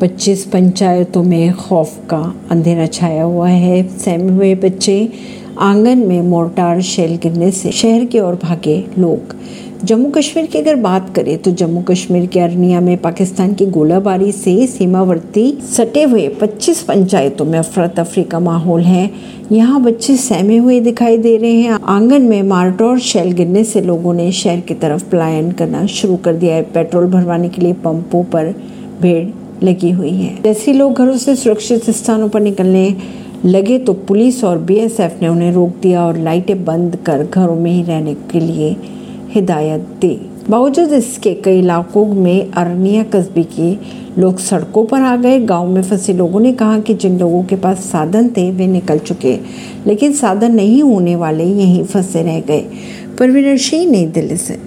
25 पंचायतों में खौफ का अंधेरा छाया हुआ है। सहमे हुए बच्चे आँगन में मोर्टार शेल गिरने से शहर की ओर भागे लोग। जम्मू कश्मीर की अगर बात करें तो जम्मू कश्मीर के अरनिया में पाकिस्तान की गोलाबारी से सीमावर्ती सटे हुए 25 पंचायतों में अफरा तफरी का माहौल है। यहाँ बच्चे सहमे हुए दिखाई दे रहे हैं। आँगन में मार्टोर शेल गिरने से लोगों ने शहर की तरफ़ पलायन करना शुरू कर दिया है। पेट्रोल भरवाने के लिए पंपों पर भीड़ लगी हुई है। जैसे लोग घरों से सुरक्षित स्थानों पर निकलने लगे तो पुलिस और बीएसएफ ने उन्हें रोक दिया और लाइटें बंद कर घरों में ही रहने के लिए हिदायत दी। बावजूद इसके, कई इलाकों में अरनिया कस्बे के लोग सड़कों पर आ गए। गाँव में फंसे लोगों ने कहा कि जिन लोगों के पास साधन थे, वे निकल चुके, लेकिन साधन नहीं होने वाले यहीं फंसे रह गए। परवीन सिंह नई दिल्ली से।